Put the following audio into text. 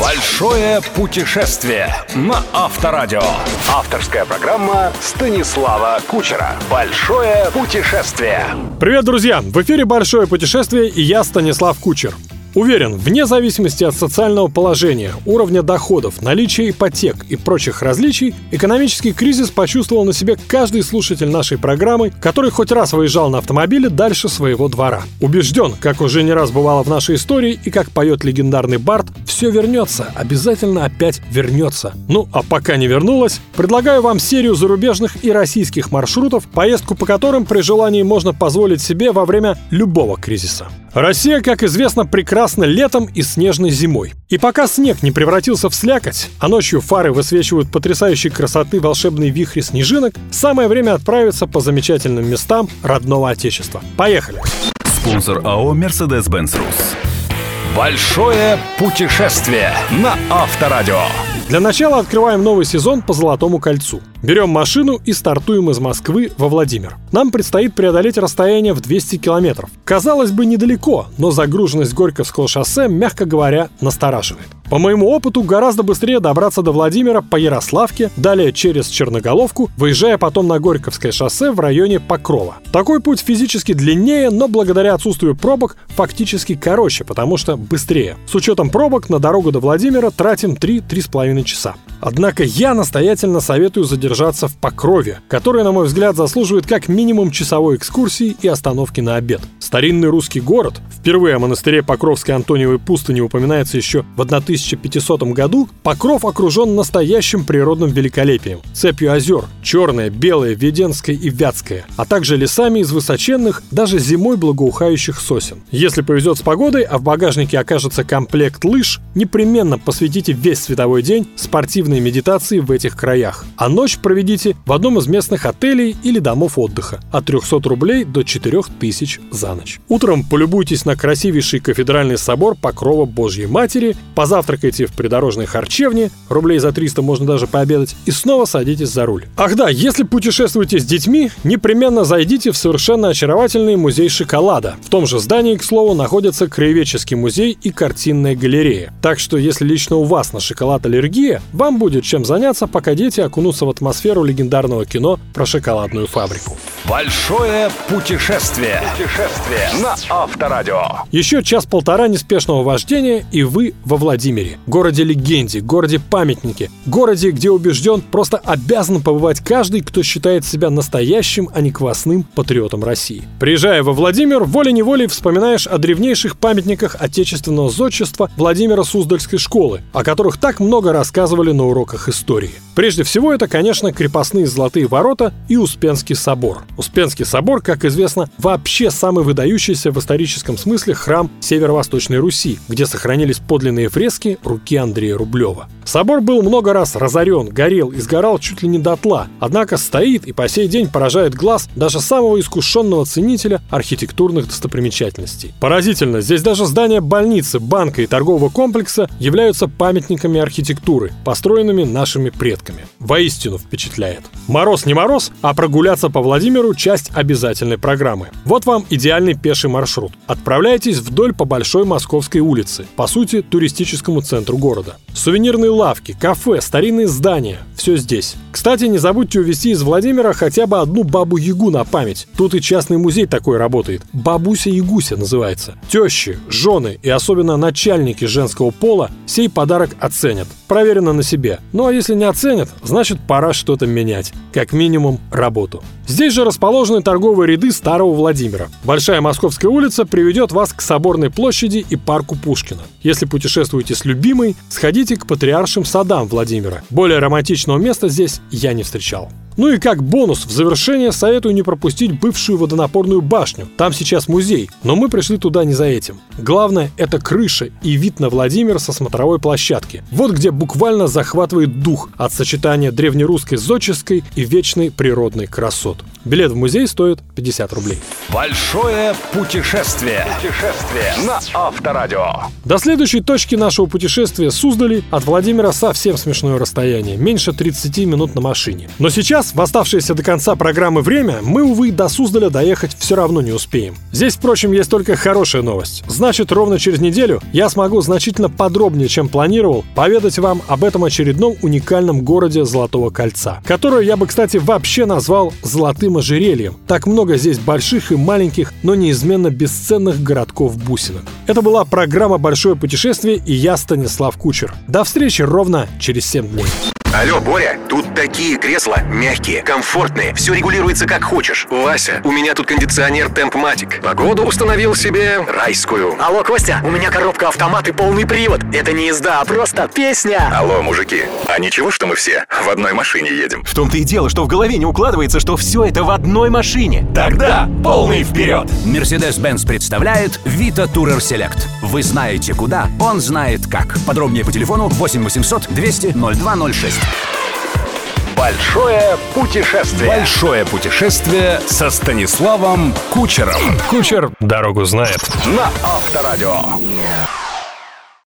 Большое путешествие на Авторадио. Авторская программа Станислава Кучера. Большое путешествие. Привет, друзья! В эфире «Большое путешествие» и я, Станислав Кучер. Уверен, вне зависимости от социального положения, уровня доходов, наличия ипотек и прочих различий, экономический кризис почувствовал на себе каждый слушатель нашей программы, который хоть раз выезжал на автомобиле дальше своего двора. Убежден, как уже не раз бывало в нашей истории и как поет легендарный Барт, все вернется, обязательно опять вернется. Ну, а пока не вернулось, предлагаю вам серию зарубежных и российских маршрутов, поездку по которым при желании можно позволить себе во время любого кризиса. Россия, как известно, прекрасна летом и снежной зимой. И пока снег не превратился в слякоть, а ночью фары высвечивают потрясающей красоты волшебные вихри снежинок, самое время отправиться по замечательным местам родного отечества. Поехали! Спонсор АО «Мерседес-Бенц Рус». Большое путешествие на Авторадио. Для начала открываем новый сезон по Золотому кольцу. Берем машину и стартуем из Москвы во Владимир. Нам предстоит преодолеть расстояние в 200 километров. Казалось бы, недалеко, но загруженность Горьковского шоссе, мягко говоря, настораживает. По моему опыту, гораздо быстрее добраться до Владимира по Ярославке, далее через Черноголовку, выезжая потом на Горьковское шоссе в районе Покрова. Такой путь физически длиннее, но благодаря отсутствию пробок фактически короче, потому что быстрее. С учетом пробок на дорогу до Владимира тратим 3-3,5 часа. Однако я настоятельно советую задержаться в Покрове, который, на мой взгляд, заслуживает как минимум часовой экскурсии и остановки на обед. Старинный русский город, впервые о монастыре Покровской Антониевой пустыни упоминается еще в 1500 году, Покров окружен настоящим природным великолепием. Цепью озер, черное, белое, веденское и вятское, а также лесами из высоченных, даже зимой благоухающих сосен. Если повезет с погодой, а в багажнике окажется комплект лыж, непременно посвятите весь световой день спортивной медитации в этих краях, а ночь проведите в одном из местных отелей или домов отдыха от 300 рублей до 4000 за ночь. Утром полюбуйтесь на красивейший кафедральный собор Покрова Божьей Матери, позавтракайте в придорожной харчевне, рублей за 300 можно даже пообедать, и снова садитесь за руль. Ах да, если путешествуете с детьми, непременно зайдите в совершенно очаровательный музей шоколада. В том же здании, к слову, находится краеведческий музей и картинная галерея. Так что, если лично у вас на шоколад аллергия, вам будет чем заняться, пока дети окунутся в атмосферу легендарного кино про шоколадную фабрику. Большое путешествие. Путешествие на Авторадио. Еще час-полтора неспешного вождения, и вы во Владимире. Городе-легенде, городе-памятнике. Городе, где убежден, просто обязан побывать каждый, кто считает себя настоящим, а не квасным патриотом России. Приезжая во Владимир, волей-неволей вспоминаешь о древнейших памятниках отечественного зодчества Владимира Суздальской школы, о которых так много рассказывали на уроках истории. Прежде всего, это, конечно, крепостные Золотые ворота и Успенский собор. Успенский собор, как известно, вообще самый выдающийся в историческом смысле храм Северо-Восточной Руси, где сохранились подлинные фрески руки Андрея Рублева. Собор был много раз разорен, горел и сгорал чуть ли не дотла, однако стоит и по сей день поражает глаз даже самого искушенного ценителя архитектурных достопримечательностей. Поразительно, здесь даже здания больницы, банка и торгового комплекса являются памятниками архитектуры, построенными нашими предками. Воистину впечатляет. Мороз не мороз, а прогуляться по Владимиру – часть обязательной программы. Вот вам идеальный пеший маршрут. Отправляйтесь вдоль по Большой Московской улице, по сути, туристическому центру города. Сувенирные лавки, кафе, старинные здания – все здесь. Кстати, не забудьте увезти из Владимира хотя бы одну бабу-ягу на память. Тут и частный музей такой работает. Бабуся-ягуся называется. Тещи, жены и особенно начальники женского пола сей подарок оценят. Проверено на себе. Ну а если не оценят, значит пора что-то менять. Как минимум работу. Здесь же расположены торговые ряды Старого Владимира. Большая Московская улица приведет вас к Соборной площади и парку Пушкина. Если путешествуете с любимой, сходите к Патриаршим садам Владимира. Более романтичного места здесь я не встречал. Ну и как бонус, в завершение советую не пропустить бывшую водонапорную башню. Там сейчас музей, но мы пришли туда не за этим. Главное – это крыша и вид на Владимир со смотровой площадки. Вот где буквально захватывает дух от сочетания древнерусской зодческой и вечной природной красот. Билет в музей стоит 50 рублей. Большое путешествие. Путешествие на Авторадио. До следующей точки нашего путешествия Суздали от Владимира совсем смешное расстояние, меньше 30 минут на машине. Но сейчас сейчас, в оставшееся до конца программы время, мы, увы, до Суздаля доехать все равно не успеем. Здесь, впрочем, есть только хорошая новость. Значит, ровно через неделю я смогу значительно подробнее, чем планировал, поведать вам об этом очередном уникальном городе Золотого Кольца, которое я бы, кстати, вообще назвал «золотым ожерельем». Так много здесь больших и маленьких, но неизменно бесценных городков-бусинок. Это была программа «Большое путешествие» и я, Станислав Кучер. До встречи ровно через 7 дней. Алло, Боря, тут такие кресла мягкие, комфортные, все регулируется как хочешь. Вася, у меня тут кондиционер Темпматик. Погоду установил себе райскую. Алло, Костя, у меня коробка автомат и полный привод. Это не езда, а просто песня. Алло, мужики, а ничего, что мы все в одной машине едем? В том-то и дело, что в голове не укладывается, что все это в одной машине. Тогда полный вперед! Mercedes-Benz представляет Vita Tourer Select. Вы знаете куда, он знает как. Подробнее по телефону 8 800 200 0206. Большое путешествие. Большое путешествие со Станиславом Кучером. Кучер дорогу знает. На Авторадио.